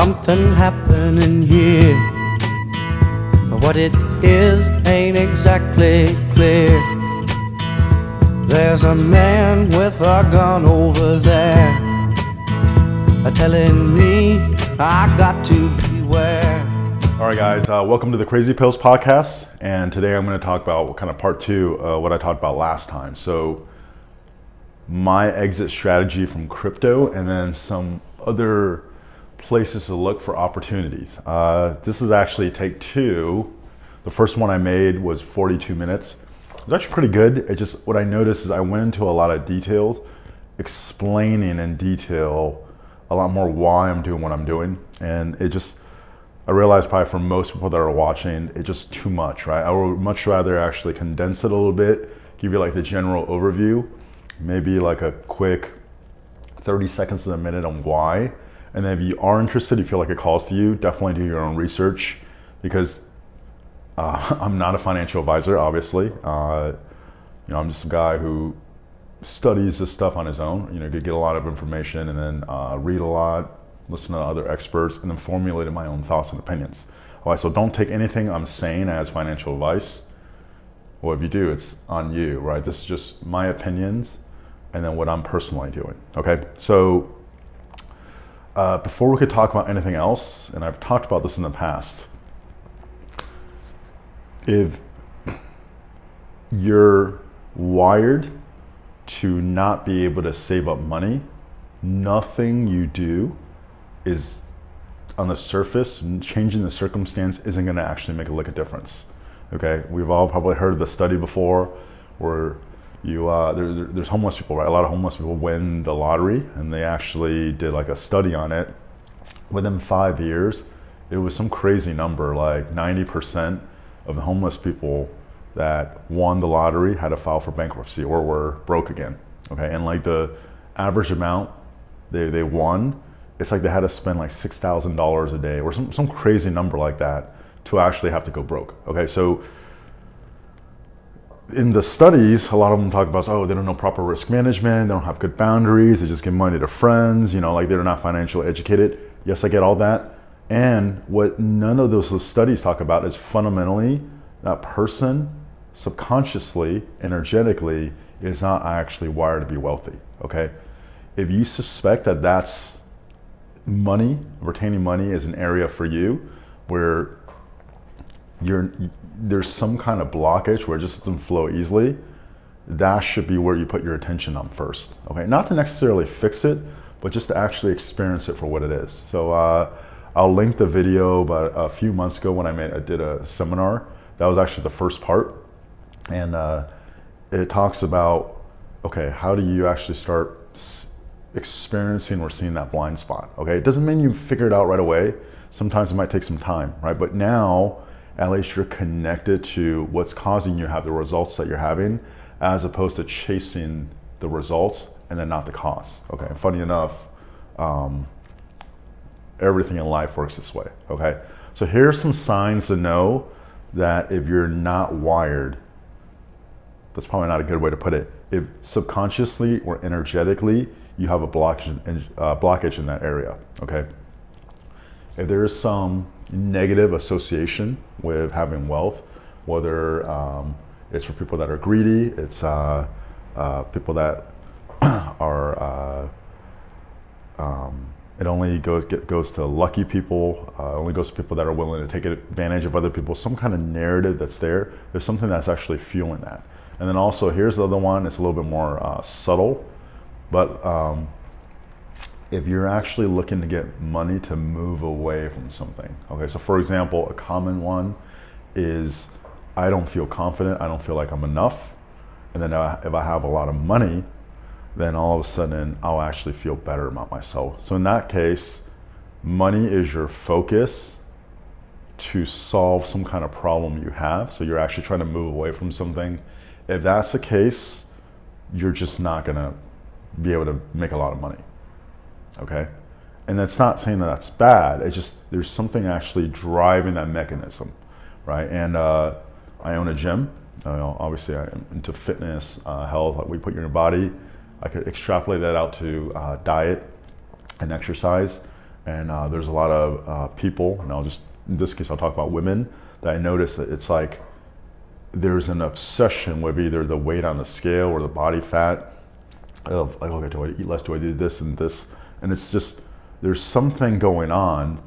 something happening here. But what it is ain't exactly clear. There's a man with a gun over there telling me I got to beware. All right, guys, uh, welcome to the Crazy Pills podcast. And today I'm going to talk about kind of part two, uh, what I talked about last time. So, my exit strategy from crypto, and then some other places to look for opportunities. Uh, this is actually take two. The first one I made was 42 minutes. It was actually pretty good. It just what I noticed is I went into a lot of details, explaining in detail a lot more why I'm doing what I'm doing, and it just I realized probably for most people that are watching, it's just too much, right? I would much rather actually condense it a little bit, give you like the general overview, maybe like a quick 30 seconds to a minute on why. And then if you are interested, you feel like it calls to you, definitely do your own research because uh, I'm not a financial advisor, obviously. Uh, you know, I'm just a guy who studies this stuff on his own. You know, get a lot of information and then uh, read a lot, listen to other experts, and then formulate my own thoughts and opinions. All right, so don't take anything I'm saying as financial advice. Well, if you do, it's on you, right? This is just my opinions and then what I'm personally doing. Okay, so uh, before we could talk about anything else, and I've talked about this in the past, if you're wired to not be able to save up money, nothing you do is on the surface, changing the circumstance isn't going to actually make a lick of difference. Okay, we've all probably heard of the study before where you uh, there, there's homeless people, right? A lot of homeless people win the lottery, and they actually did like a study on it. Within five years, it was some crazy number, like 90% of the homeless people that won the lottery had to file for bankruptcy or were broke again. Okay, and like the average amount they, they won, it's like they had to spend like six thousand dollars a day or some, some crazy number like that to actually have to go broke. Okay, so in the studies, a lot of them talk about, oh, they don't know proper risk management, they don't have good boundaries, they just give money to friends, you know, like they're not financially educated. Yes, I get all that. And what none of those studies talk about is fundamentally that person subconsciously, energetically, is not actually wired to be wealthy. Okay? If you suspect that that's money, retaining money is an area for you where you're there's some kind of blockage where it just doesn't flow easily, that should be where you put your attention on first. Okay, not to necessarily fix it, but just to actually experience it for what it is. So uh, I'll link the video, but a few months ago when I made I did a seminar, that was actually the first part, and uh, it talks about okay, how do you actually start experiencing or seeing that blind spot? Okay, it doesn't mean you figure it out right away. Sometimes it might take some time, right? But now at least you're connected to what's causing you to have the results that you're having as opposed to chasing the results and then not the cause okay? Funny enough um, everything in life works this way okay? So here's some signs to know that if you're not wired that's probably not a good way to put it. If subconsciously or energetically you have a blockage in, uh, blockage in that area okay if there is some negative association with having wealth, whether um, it's for people that are greedy, it's uh, uh, people that are, uh, um, it only goes, get, goes to lucky people, uh, only goes to people that are willing to take advantage of other people, some kind of narrative that's there. There's something that's actually fueling that. And then also, here's the other one, it's a little bit more uh, subtle, but um, if you're actually looking to get money to move away from something. Okay, so for example, a common one is I don't feel confident, I don't feel like I'm enough. And then if I have a lot of money, then all of a sudden I'll actually feel better about myself. So in that case, money is your focus to solve some kind of problem you have. So you're actually trying to move away from something. If that's the case, you're just not gonna be able to make a lot of money okay? And that's not saying that that's bad. It's just there's something actually driving that mechanism, right? And uh, I own a gym. Uh, obviously, I'm into fitness, uh, health, what we put in your body. I could extrapolate that out to uh, diet and exercise. And uh, there's a lot of uh, people, and I'll just, in this case, I'll talk about women, that I notice that it's like there's an obsession with either the weight on the scale or the body fat of like, okay, do I eat less? Do I do this and this? And it's just, there's something going on.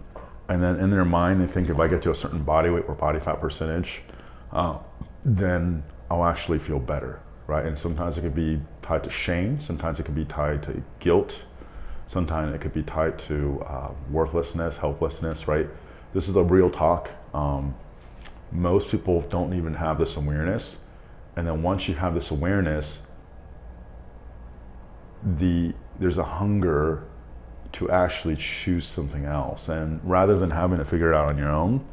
And then in their mind, they think if I get to a certain body weight or body fat percentage, uh, then I'll actually feel better, right? And sometimes it could be tied to shame. Sometimes it could be tied to guilt. Sometimes it could be tied to uh, worthlessness, helplessness, right? This is a real talk. Um, most people don't even have this awareness. And then once you have this awareness, the there's a hunger to actually choose something else. And rather than having to figure it out on your own,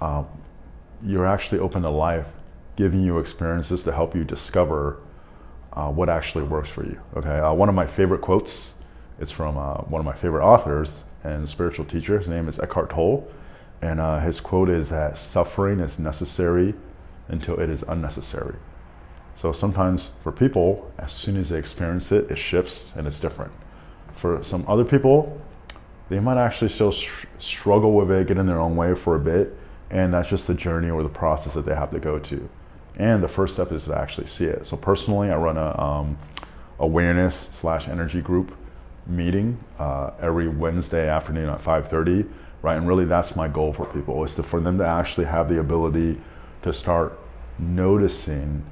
uh, you're actually open to life giving you experiences to help you discover uh, what actually works for you. Okay, uh, one of my favorite quotes is from uh, one of my favorite authors and spiritual teacher. His name is Eckhart Tolle, and uh, his quote is that suffering is necessary until it is unnecessary. So sometimes for people, as soon as they experience it, it shifts and it's different. For some other people, they might actually still str- struggle with it, get in their own way for a bit, and that's just the journey or the process that they have to go to. And the first step is to actually see it. So personally, I run a um, awareness slash energy group meeting uh, every Wednesday afternoon at 5:30, right? And really, that's my goal for people is to for them to actually have the ability to start noticing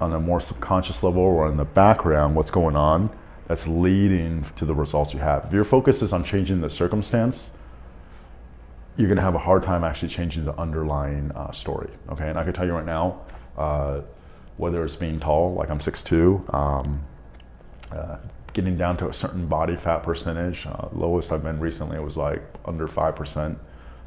on a more subconscious level or in the background what's going on that's leading to the results you have. If your focus is on changing the circumstance, you're going to have a hard time actually changing the underlying uh, story. Okay, and I can tell you right now, uh, whether it's being tall, like I'm 6'2", um, uh, getting down to a certain body fat percentage. Uh, lowest I've been recently was like under 5%.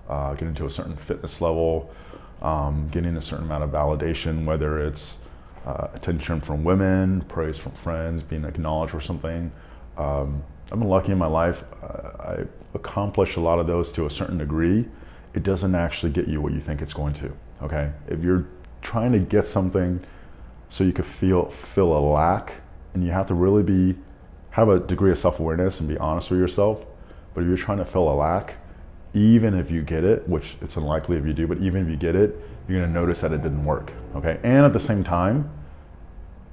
Uh, getting to a certain fitness level, um, getting a certain amount of validation, whether it's uh, attention from women, praise from friends, being acknowledged for something. Um, I've been lucky in my life. Uh, I accomplished a lot of those to a certain degree. It doesn't actually get you what you think it's going to. Okay, if you're trying to get something so you could feel feel a lack, and you have to really be have a degree of self awareness and be honest with yourself. But if you're trying to fill a lack, even if you get it, which it's unlikely if you do, but even if you get it, you're going to notice that it didn't work. Okay, and at the same time,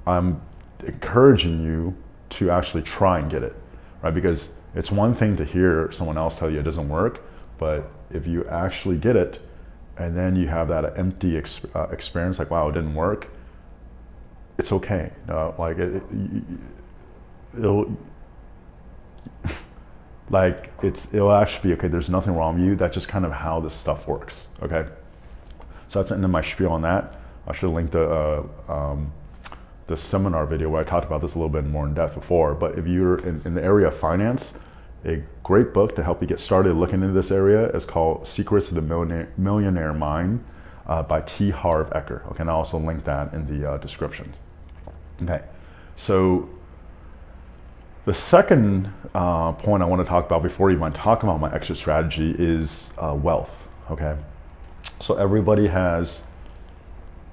I'm encouraging you to actually try and get it, right? Because it's one thing to hear someone else tell you it doesn't work, but if you actually get it, and then you have that empty ex- uh, experience, like wow, it didn't work. It's okay. Like it, it, it'll like it's it'll actually be okay. There's nothing wrong with you. That's just kind of how this stuff works. Okay. So that's the end of my spiel on that. I should link the uh, um, the seminar video where I talked about this a little bit more in depth before. But if you're in, in the area of finance, a great book to help you get started looking into this area is called Secrets of the Millionaire, Millionaire Mind uh, by T. Harv Eker. Okay, and I'll also link that in the uh, description. Okay, so the second uh, point I want to talk about before even talk about my exit strategy is uh, wealth. Okay, so everybody has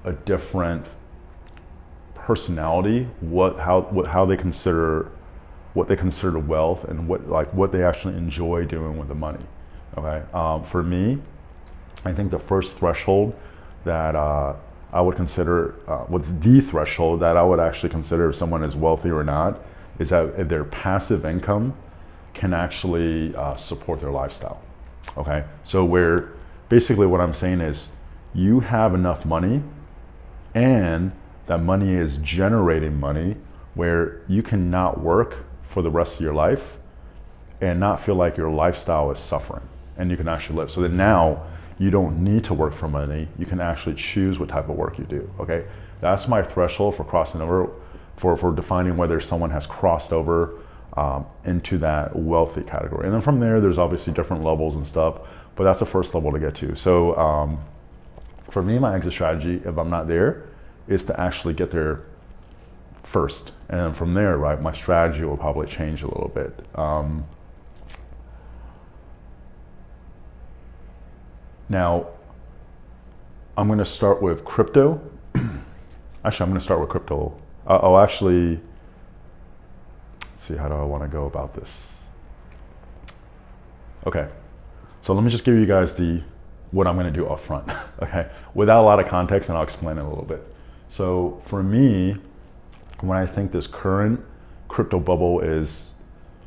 a different personality, what how what how they consider what they consider wealth and what like what they actually enjoy doing with the money. Okay, um, for me, I think the first threshold that uh, I would consider uh, what's the threshold that I would actually consider if someone is wealthy or not is that their passive income can actually uh, support their lifestyle. Okay, so where basically what I'm saying is you have enough money and that money is generating money where you cannot work for the rest of your life and not feel like your lifestyle is suffering and you can actually live. So that now you don't need to work for money. You can actually choose what type of work you do. Okay. That's my threshold for crossing over for, for defining whether someone has crossed over um, into that wealthy category. And then from there, there's obviously different levels and stuff, but that's the first level to get to. So um, for me, my exit strategy, if I'm not there, is to actually get there first. And then from there, right, my strategy will probably change a little bit. Um, now, I'm going to start with crypto. actually, I'm going to start with crypto I'll actually see how do I want to go about this. Okay, so let me just give you guys the what I'm going to do up front. okay, without a lot of context, and I'll explain it a little bit. So for me, when I think this current crypto bubble is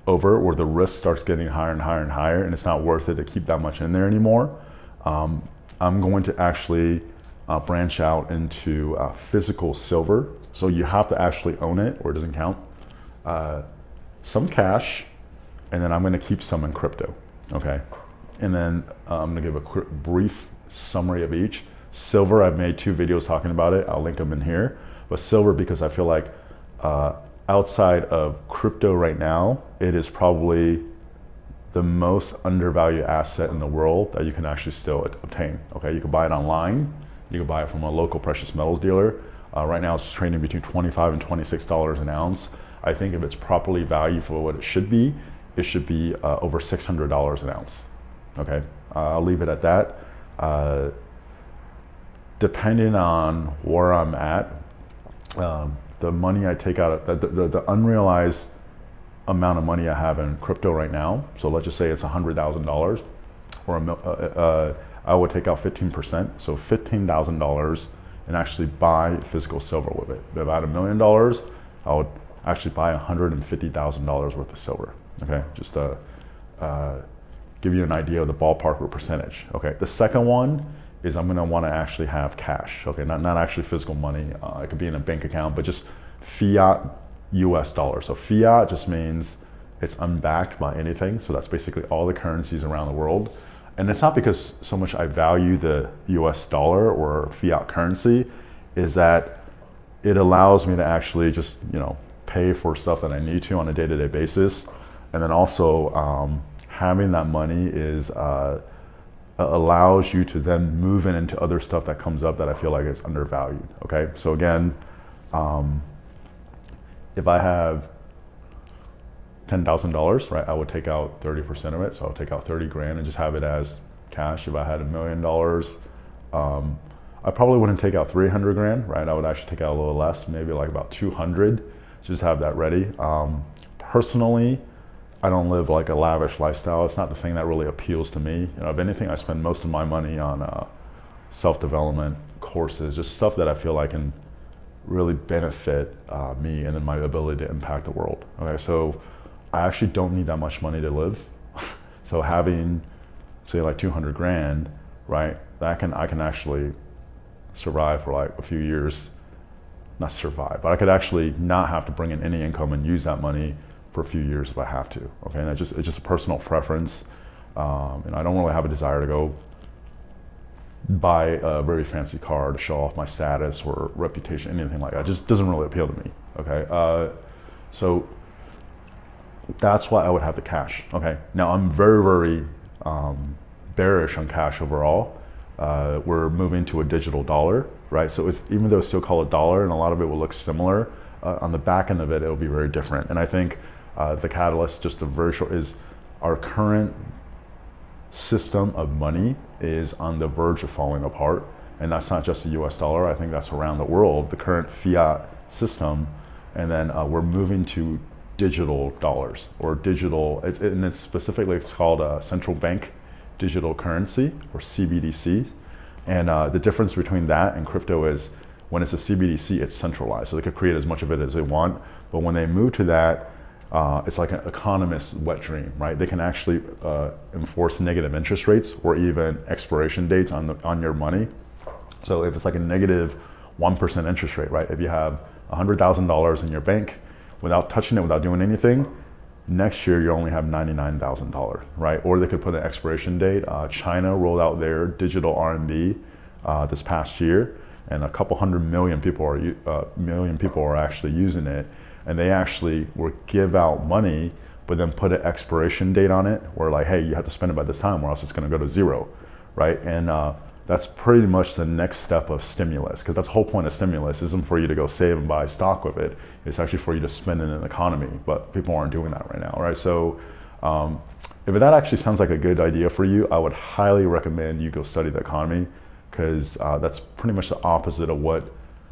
over, where the risk starts getting higher and higher and higher, and it's not worth it to keep that much in there anymore, um, I'm going to actually uh, branch out into uh, physical silver. So you have to actually own it, or it doesn't count. Uh, some cash, and then I'm going to keep some in crypto. Okay, and then uh, I'm going to give a quick, brief summary of each. Silver, I've made two videos talking about it. I'll link them in here. But silver, because I feel like uh, outside of crypto right now, it is probably the most undervalued asset in the world that you can actually still obtain. Okay, you can buy it online. You can buy it from a local precious metals dealer. Uh, right now, it's trading between 25 and 26 dollars an ounce. I think if it's properly valued for what it should be, it should be uh, over $600 an ounce. Okay, uh, I'll leave it at that. Uh, depending on where I'm at, um, the money I take out, the, the, the, unrealized amount of money I have in crypto right now. So let's just say it's $100,000 or a, uh, uh, I would take out 15%. So $15,000 and actually buy physical silver with it. About a million dollars, I would actually buy $150,000 worth of silver. Okay, just to uh, give you an idea of the ballpark or percentage. Okay, the second one is I'm gonna wanna actually have cash. Okay, not, not actually physical money. Uh, it could be in a bank account, but just fiat US dollars. So fiat just means it's unbacked by anything. So that's basically all the currencies around the world. And it's not because so much I value the US dollar or fiat currency, is that it allows me to actually just, you know, pay for stuff that I need to on a day-to-day basis. And then also um, having that money is uh, allows you to then move in into other stuff that comes up that I feel like is undervalued. Okay, so again, um, if I have ten thousand dollars, right, I would take out thirty percent of it. So I'll take out thirty grand and just have it as cash. If I had a million dollars, um, I probably wouldn't take out three hundred grand, right? I would actually take out a little less, maybe like about two hundred just have that ready. Um, personally, I don't live like a lavish lifestyle. It's not the thing that really appeals to me. You know, if anything, I spend most of my money on uh, self-development courses, just stuff that I feel like can really benefit uh, me and then my ability to impact the world. Okay, so I actually don't need that much money to live. so having, say, like 200 grand, right? That can I can actually survive for like a few years not survive, but I could actually not have to bring in any income and use that money for a few years if I have to. Okay, and just it's just a personal preference, um, and I don't really have a desire to go buy a very fancy car to show off my status or reputation, anything like that. It just doesn't really appeal to me. Okay, uh, so that's why I would have the cash. Okay, now I'm very very um, bearish on cash overall. Uh, we're moving to a digital dollar right? So it's even though it's still called a dollar, and a lot of it will look similar, uh, on the back end of it, it'll be very different. And I think uh, the catalyst, just the very short, is our current system of money is on the verge of falling apart, and that's not just the U.S. dollar. I think that's around the world. The current fiat system, and then uh, we're moving to digital dollars or digital, it's, and it's specifically it's called a central bank digital currency or CBDC. And uh, the difference between that and crypto is when it's a CBDC, it's centralized. So they could create as much of it as they want. But when they move to that, uh, it's like an economist's wet dream, right? They can actually uh, enforce negative interest rates or even expiration dates on, the, on your money. So if it's like a negative 1 interest rate, right? If you have $100,000 in your bank without touching it, without doing anything, next year you only have $99,000, right? Or they could put an expiration date. Uh, China rolled out their digital RMB uh, this past year, and a couple hundred million people are uh, million people are actually using it, and they actually will give out money, but then put an expiration date on it, where like, hey, you have to spend it by this time, or else it's going to go to zero, right? And uh, that's pretty much the next step of stimulus because that's the whole point of stimulus isn't for you to go save and buy stock with it. It's actually for you to spend in an economy but people aren't doing that right now right? So um, if that actually sounds like a good idea for you i would highly recommend you go study the economy because uh, that's pretty much the opposite of what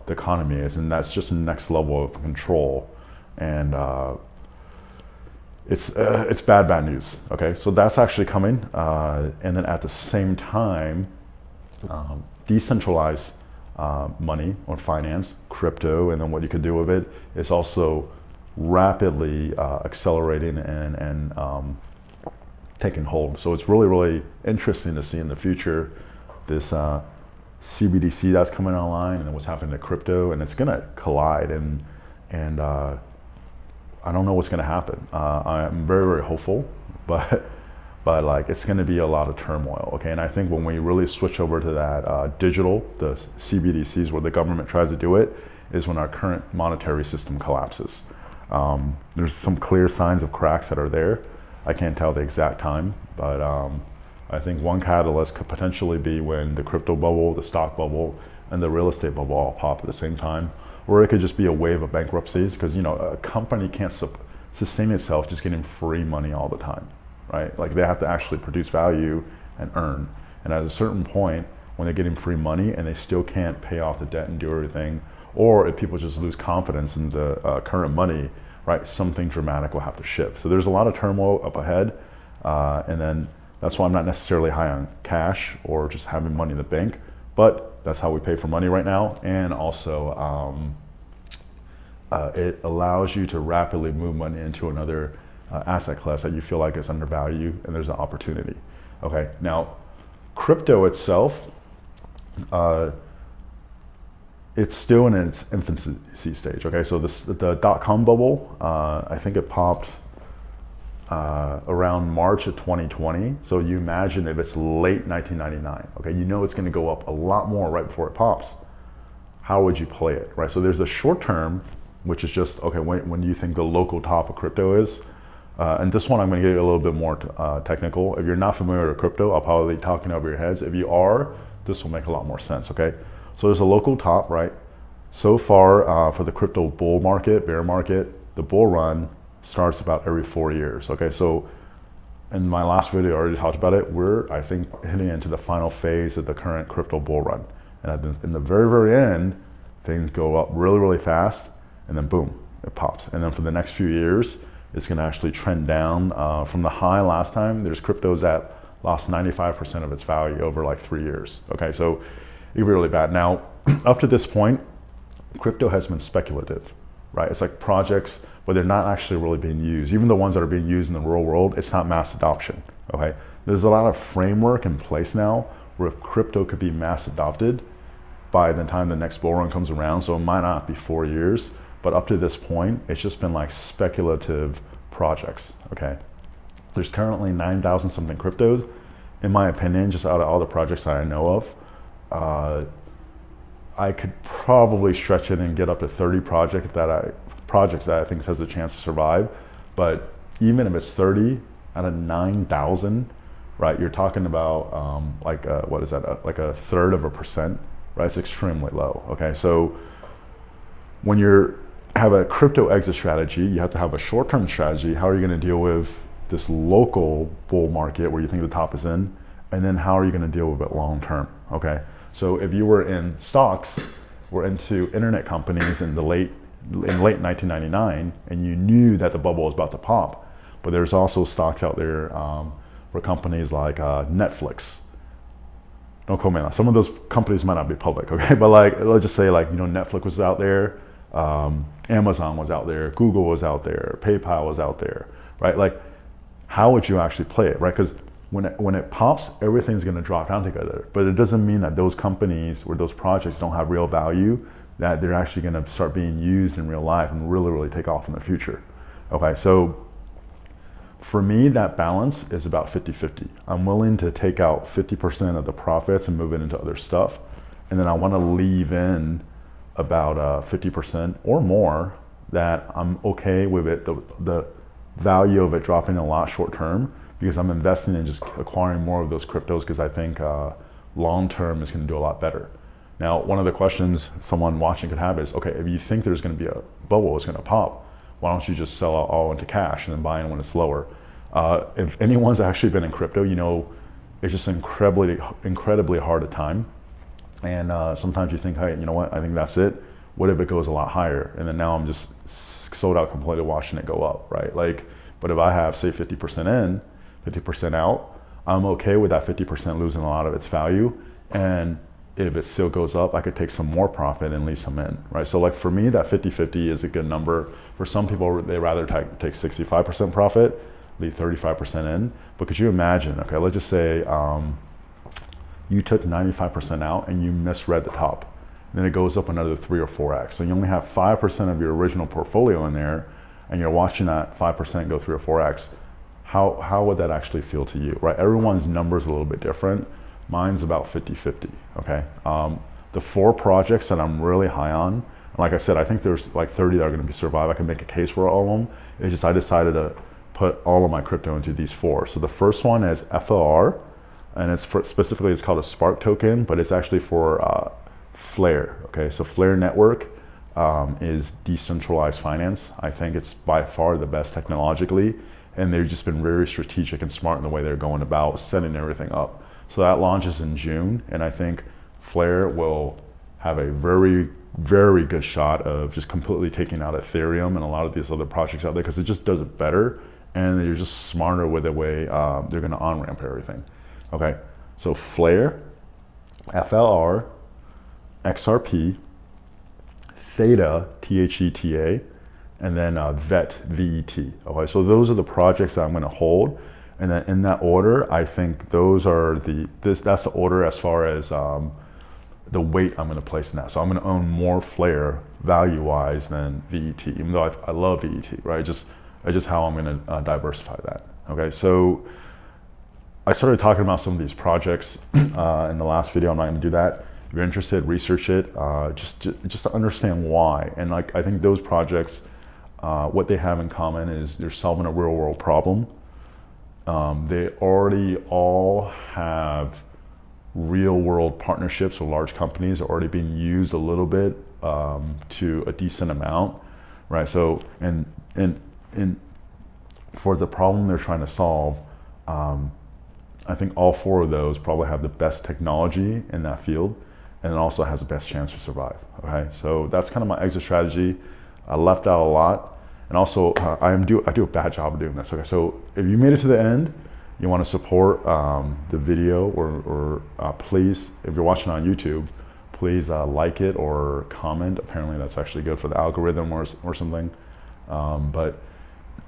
the economy is and that's just next level of control. And uh, it's uh, it's bad bad news. Okay, so that's actually coming, uh, and then at the same time, um, decentralized uh, money or finance, crypto, and then what you could do with it is also rapidly uh, accelerating and and um, taking hold. So it's really really interesting to see in the future this. Uh, CBDC that's coming online, and then what's happening to crypto, and it's going to collide, and and uh, I don't know what's going to happen. Uh, I'm very, very hopeful, but but like it's going to be a lot of turmoil. Okay, and I think when we really switch over to that uh, digital, the CBDCs, where the government tries to do it, is when our current monetary system collapses. Um, there's some clear signs of cracks that are there. I can't tell the exact time, but um, I think one catalyst could potentially be when the crypto bubble, the stock bubble, and the real estate bubble all pop at the same time or it could just be a wave of bankruptcies because you know a company can't su- sustain itself just getting free money all the time, right? Like they have to actually produce value and earn. And at a certain point, when they're getting free money and they still can't pay off the debt and do everything, or if people just lose confidence in the uh, current money, right, something dramatic will have to shift. So there's a lot of turmoil up ahead, uh, and then that's why I'm not necessarily high on cash or just having money in the bank, but that's how we pay for money right now. And also, um, uh, it allows you to rapidly move money into another uh, asset class that you feel like is undervalued and there's an opportunity. Okay, now crypto itself, uh, it's still in its infancy stage. Okay, so this, the dot com bubble, uh, I think it popped uh, around March of 2020. So you imagine if it's late 1999, okay, you know it's going to go up a lot more right before it pops. How would you play it, right? So there's a short term, which is just okay. When, when do you think the local top of crypto is? Uh, and this one I'm going to get a little bit more t- uh, technical. If you're not familiar with crypto, I'll probably be talking over your heads. If you are, this will make a lot more sense. Okay, so there's a local top, right? So far uh, for the crypto bull market, bear market, the bull run starts about every four years. Okay, so in my last video, I already talked about it. We're, I think, heading into the final phase of the current crypto bull run. And in the very, very end, things go up really, really fast, and then boom, it pops. And then for the next few years, it's going to actually trend down uh, from the high last time. There's cryptos that lost 95% of its value over like three years. Okay, so it be really bad. Now, up to this point, crypto has been speculative, right? It's like projects but they're not actually really being used. Even the ones that are being used in the real world, it's not mass adoption. Okay, there's a lot of framework in place now where crypto could be mass adopted by the time the next bull run comes around. So it might not be four years, but up to this point, it's just been like speculative projects. Okay, there's currently 9,000 something cryptos. In my opinion, just out of all the projects that I know of, uh, I could probably stretch it and get up to 30 projects that I projects that I think has a chance to survive. But even if it's 30 out of 9,000, right, you're talking about um, like a, what is that, a, like a third of a percent, right? It's extremely low. Okay, so when you're have a crypto exit strategy, you have to have a short-term strategy. How are you going to deal with this local bull market where you think the top is in, and then how are you going to deal with it long term? Okay, so if you were in stocks, we're into internet companies in the late in late 1999 and you knew that the bubble was about to pop. But there's also stocks out there um, for companies like uh, Netflix. Don't comment on some of those companies might not be public, okay? But like let's just say like you know Netflix was out there, um, Amazon was out there, Google was out there, PayPal was out there, right? Like how would you actually play it, right? Because when it, when it pops, everything's going to drop down together. But it doesn't mean that those companies or those projects don't have real value that they're actually going to start being used in real life and really, really take off in the future. Okay, so for me, that balance is about 50 50. I'm willing to take out 50% of the profits and move it into other stuff. And then I want to leave in about uh, 50% or more that I'm okay with it, the, the value of it dropping a lot short term because I'm investing in just acquiring more of those cryptos because I think uh, long term is going to do a lot better. Now, one of the questions someone watching could have is, okay, if you think there's going to be a bubble, it's going to pop, why don't you just sell all into cash and then buy in when it's lower? Uh, if anyone's actually been in crypto, you know it's just incredibly, incredibly hard to time. And uh, sometimes you think, hey, you know what? I think that's it. What if it goes a lot higher? And then now I'm just sold out completely watching it go up, right? Like But if I have, say, 50% in, 50% out, I'm okay with that 50% losing a lot of its value. And if it still goes up, I could take some more profit and leave some in, right? So like for me, that 50-50 is a good number. For some people, they rather take, take 65% profit, leave 35% in. But could you imagine, okay, let's just say um, you took 95% out and you misread the top. Then it goes up another three or four X. So you only have 5% of your original portfolio in there and you're watching that 5% go three or four X. How, how would that actually feel to you, right? Everyone's number is a little bit different. Mine's about 50-50, okay? Um, the four projects that I'm really high on, like I said, I think there's like 30 that are gonna be survive. I can make a case for all of them. It's just I decided to put all of my crypto into these four. So the first one is FLR, and it's for, specifically it's called a Spark token, but it's actually for uh, Flare. Okay, so Flare Network um, is decentralized finance. I think it's by far the best technologically, and they've just been very strategic and smart in the way they're going about setting everything up. So that launches in June, and I think Flare will have a very, very good shot of just completely taking out Ethereum and a lot of these other projects out there because it just does it better, and they're just smarter with the way um, they're going to on ramp everything. Okay, so Flare, FLR, XRP, Theta, T H E T A, and then uh, VET, V-E-T. Okay, so those are the projects that I'm going to hold, and then in that order, I think those are the this that's the order as far as um, the weight I'm going to place in that. So I'm going to own more Flare value-wise than VET, even though I, I love VET, right? Just just how I'm going to uh, diversify that. Okay, so I started talking about some of these projects uh, in the last video. I'm not going to do that. If you're interested, research it, uh, just, just, just to understand why. And like I think those projects, uh, what they have in common is they're solving a real world problem. Um, they already all have real world partnerships with large companies already being used a little bit um, to a decent amount, right? So and and and for the problem they're trying to solve, um, I think all four of those probably have the best technology in that field and it also has the best chance to survive. Okay, so that's kind of my exit strategy. I left out a lot, and also uh, I am do I do a bad job of doing this. Okay, so if you made it to the end, you want to support um, the video, or, or uh, please, if you're watching on YouTube, please uh, like it or comment. Apparently, that's actually good for the algorithm or or something. Um, but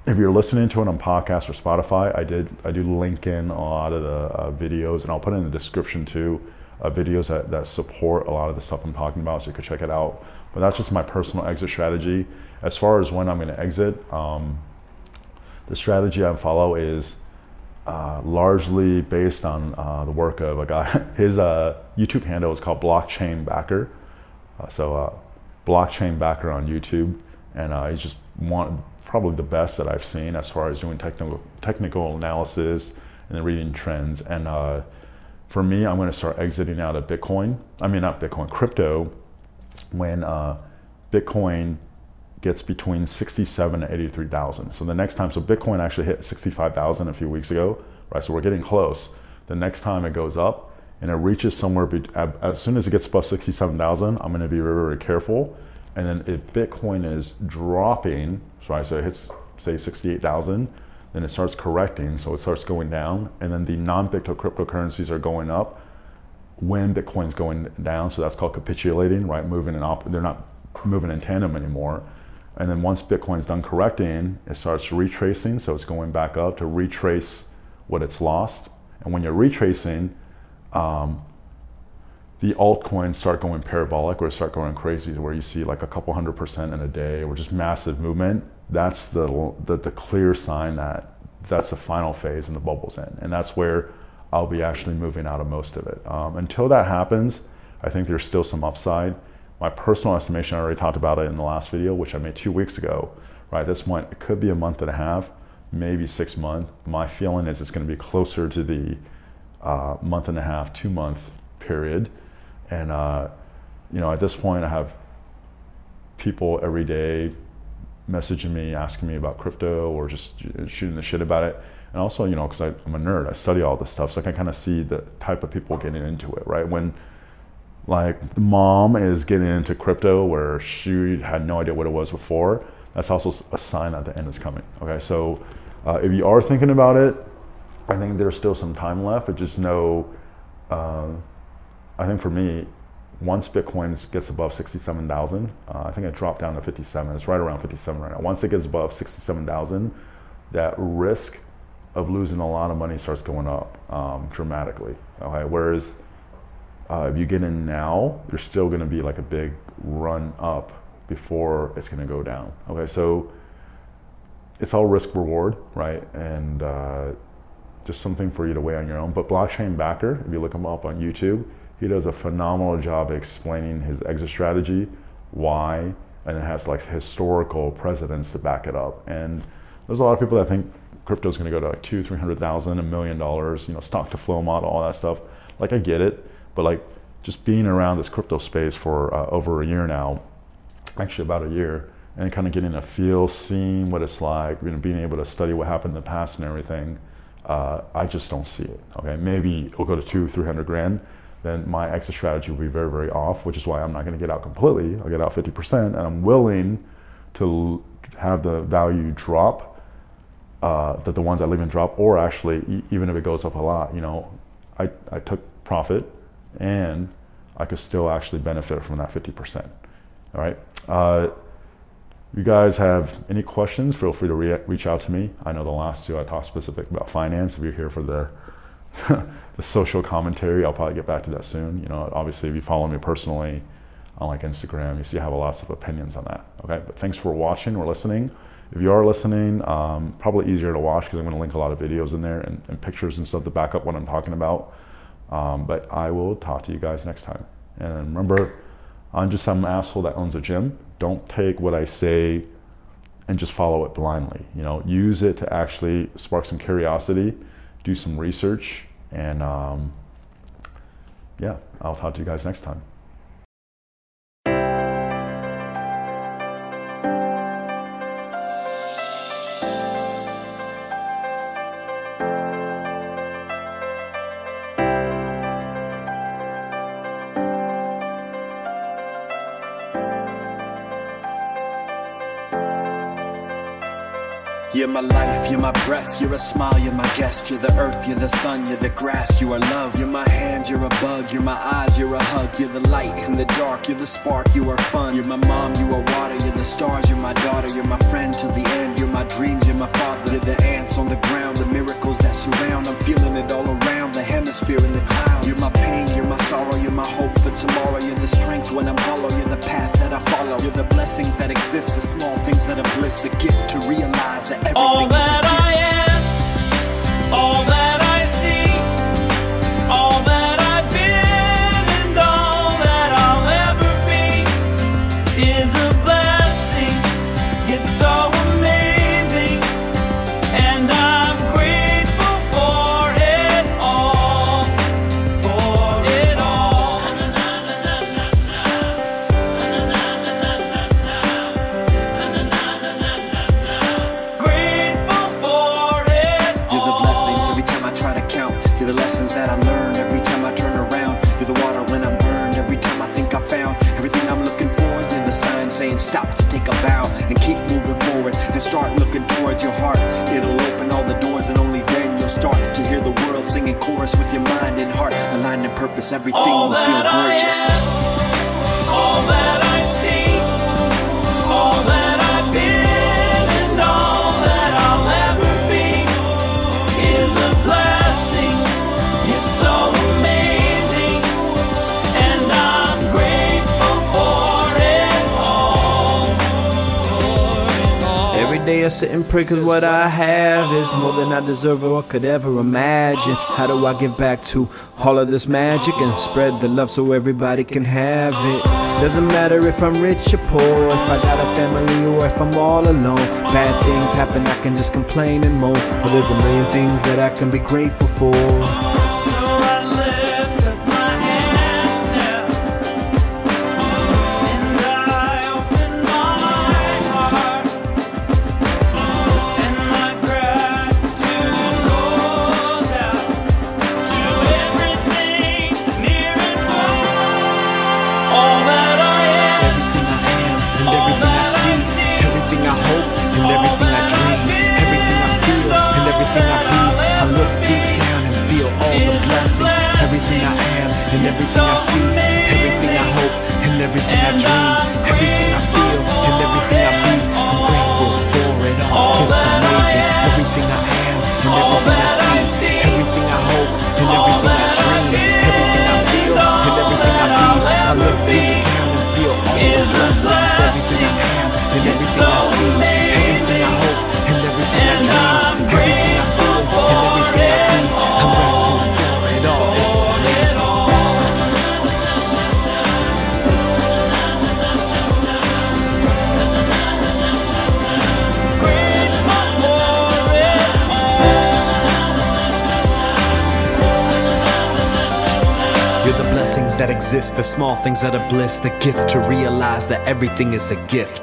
if you're listening to it on podcast or Spotify, I did I do link in a lot of the uh, videos, and I'll put in the description too uh, videos that, that support a lot of the stuff I'm talking about, so you could check it out. But that's just my personal exit strategy. As far as when I'm going to exit, um, the strategy I follow is uh, largely based on uh, the work of a guy. His uh, YouTube handle is called Blockchain Backer. Uh, so Blockchain Backer on YouTube, and he's just one probably the best that I've seen as far as doing technical technical analysis and reading trends and for me, I'm going to start exiting out of Bitcoin. I mean, not Bitcoin, crypto, when uh, Bitcoin gets between 67 and 83,000. So the next time, so Bitcoin actually hit 65,000 a few weeks ago, right? So we're getting close. The next time it goes up and it reaches somewhere, be, as soon as it gets above 67,000, I'm going to be very, very careful. And then if Bitcoin is dropping, so I say it hits, say, 68,000, then it starts correcting, so it starts going down, and then the non-Bitcoin cryptocurrencies are going up when Bitcoin's going down, so that's called capitulating, right? Moving in op- they're not moving in tandem anymore. And then once Bitcoin's done correcting, it starts retracing, so it's going back up to retrace what it's lost. And when you're retracing, um, the altcoins start going parabolic or start going crazy, where you see like a couple hundred percent in a day, or just massive movement that's the, the, the clear sign that that's the final phase and the bubble's in. And that's where I'll be actually moving out of most of it. Um, until that happens, I think there's still some upside. My personal estimation, I already talked about it in the last video, which I made two weeks ago, right? This one, it could be a month and a half, maybe six months. My feeling is it's going to be closer to the uh, month and a half, two month period. And, uh, you know, at this point, I have people every day messaging me, asking me about crypto or just shooting the shit about it. And also, you know, because I'm a nerd, I study all this stuff, so I can kind of see the type of people getting into it, right? When like the mom is getting into crypto where she had no idea what it was before, that's also a sign that the end is coming. Okay, so Uh, if you are thinking about it, I think there's still some time left, but just know, uh, I think for me, once Bitcoin gets above 67,000, uh, I think it dropped down to 57. It's right around 57 right now. Once it gets above 67,000, that risk of losing a lot of money starts going up um, dramatically. Okay, whereas uh, if you get in now, there's still going to be like a big run up before it's going to go down. Okay, so it's all risk reward, right? And uh, just something for you to weigh on your own. But Blockchain Backer, if you look them up on YouTube, he does a phenomenal job explaining his exit strategy, why, and it has like historical precedents to back it up. And there's a lot of people that think crypto is going to go to like two, three hundred thousand, a million dollars, you know, stock to flow model, all that stuff. Like I get it, but like just being around this crypto space for uh, over a year now, actually about a year, and kind of getting a feel, seeing what it's like, you know, being able to study what happened in the past and everything. Uh, I just don't see it. Okay, maybe it'll go to two, three hundred grand. Then my exit strategy will be very, very off, which is why I'm not going to get out completely. I'll get out 50%, and I'm willing to have the value drop uh, that the ones I leave in drop, or actually, even if it goes up a lot, you know, I, I took profit and I could still actually benefit from that 50%. All right. Uh, you guys have any questions, feel free to re- reach out to me. I know the last two I talked specific about finance. If you're here for the the social commentary, I'll probably get back to that soon. You know, obviously, if you follow me personally on like Instagram, you see I have lots of opinions on that. Okay, but thanks for watching or listening. If you are listening, um, probably easier to watch because I'm going to link a lot of videos in there and, and, pictures and stuff to back up what I'm talking about. Um, but I will talk to you guys next time. And remember, I'm just some asshole that owns a gym. Don't take what I say and just follow it blindly. You know, use it to actually spark some curiosity, do some research, and um, yeah, I'll talk to you guys next time. You're my life, you're my breath, you're a smile, you're my guest. You're the earth, you're the sun, you're the grass, you are love. You're my hands, you're a bug, you're my eyes, you're a hug. You're the light in the dark, you're the spark, you are fun. You're my mom, you are water, you're the stars, you're my daughter, you're my friend till the end. You're my dreams, you're my father. You're the ants on the ground, the miracles that surround. I'm feeling it all around, hemisphere in the clouds. You're my pain, you're my sorrow, you're my hope for tomorrow. You're the strength when I'm hollow, you're the path that I follow. You're the blessings that exist, the small things that are bliss, the gift to realize that everything all is that a gift. I am, all that I sit and pray cause what I have is more than I deserve or could ever imagine. How do I give back to all of this magic and spread the love so everybody can have it? Doesn't matter if I'm rich or poor, if I got a family or if I'm all alone. Bad things happen, I can just complain and moan. But there's a million things that I can be grateful for. everything so I see, amazing. everything I hope, and everything and I dream. I exist, the small things that are bliss, the gift to realize that everything is a gift.